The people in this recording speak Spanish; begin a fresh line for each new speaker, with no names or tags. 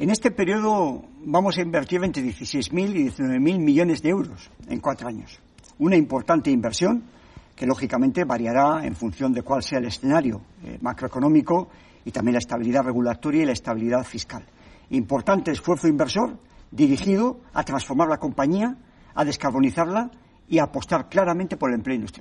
En este periodo vamos a invertir entre 16.000 y 19.000 millones de euros en cuatro años. Una importante inversión que, lógicamente, variará en función de cuál sea el escenario eh, macroeconómico y también la estabilidad regulatoria y la estabilidad fiscal. Importante esfuerzo inversor dirigido a transformar la compañía, a descarbonizarla y a apostar claramente por el empleo industrial.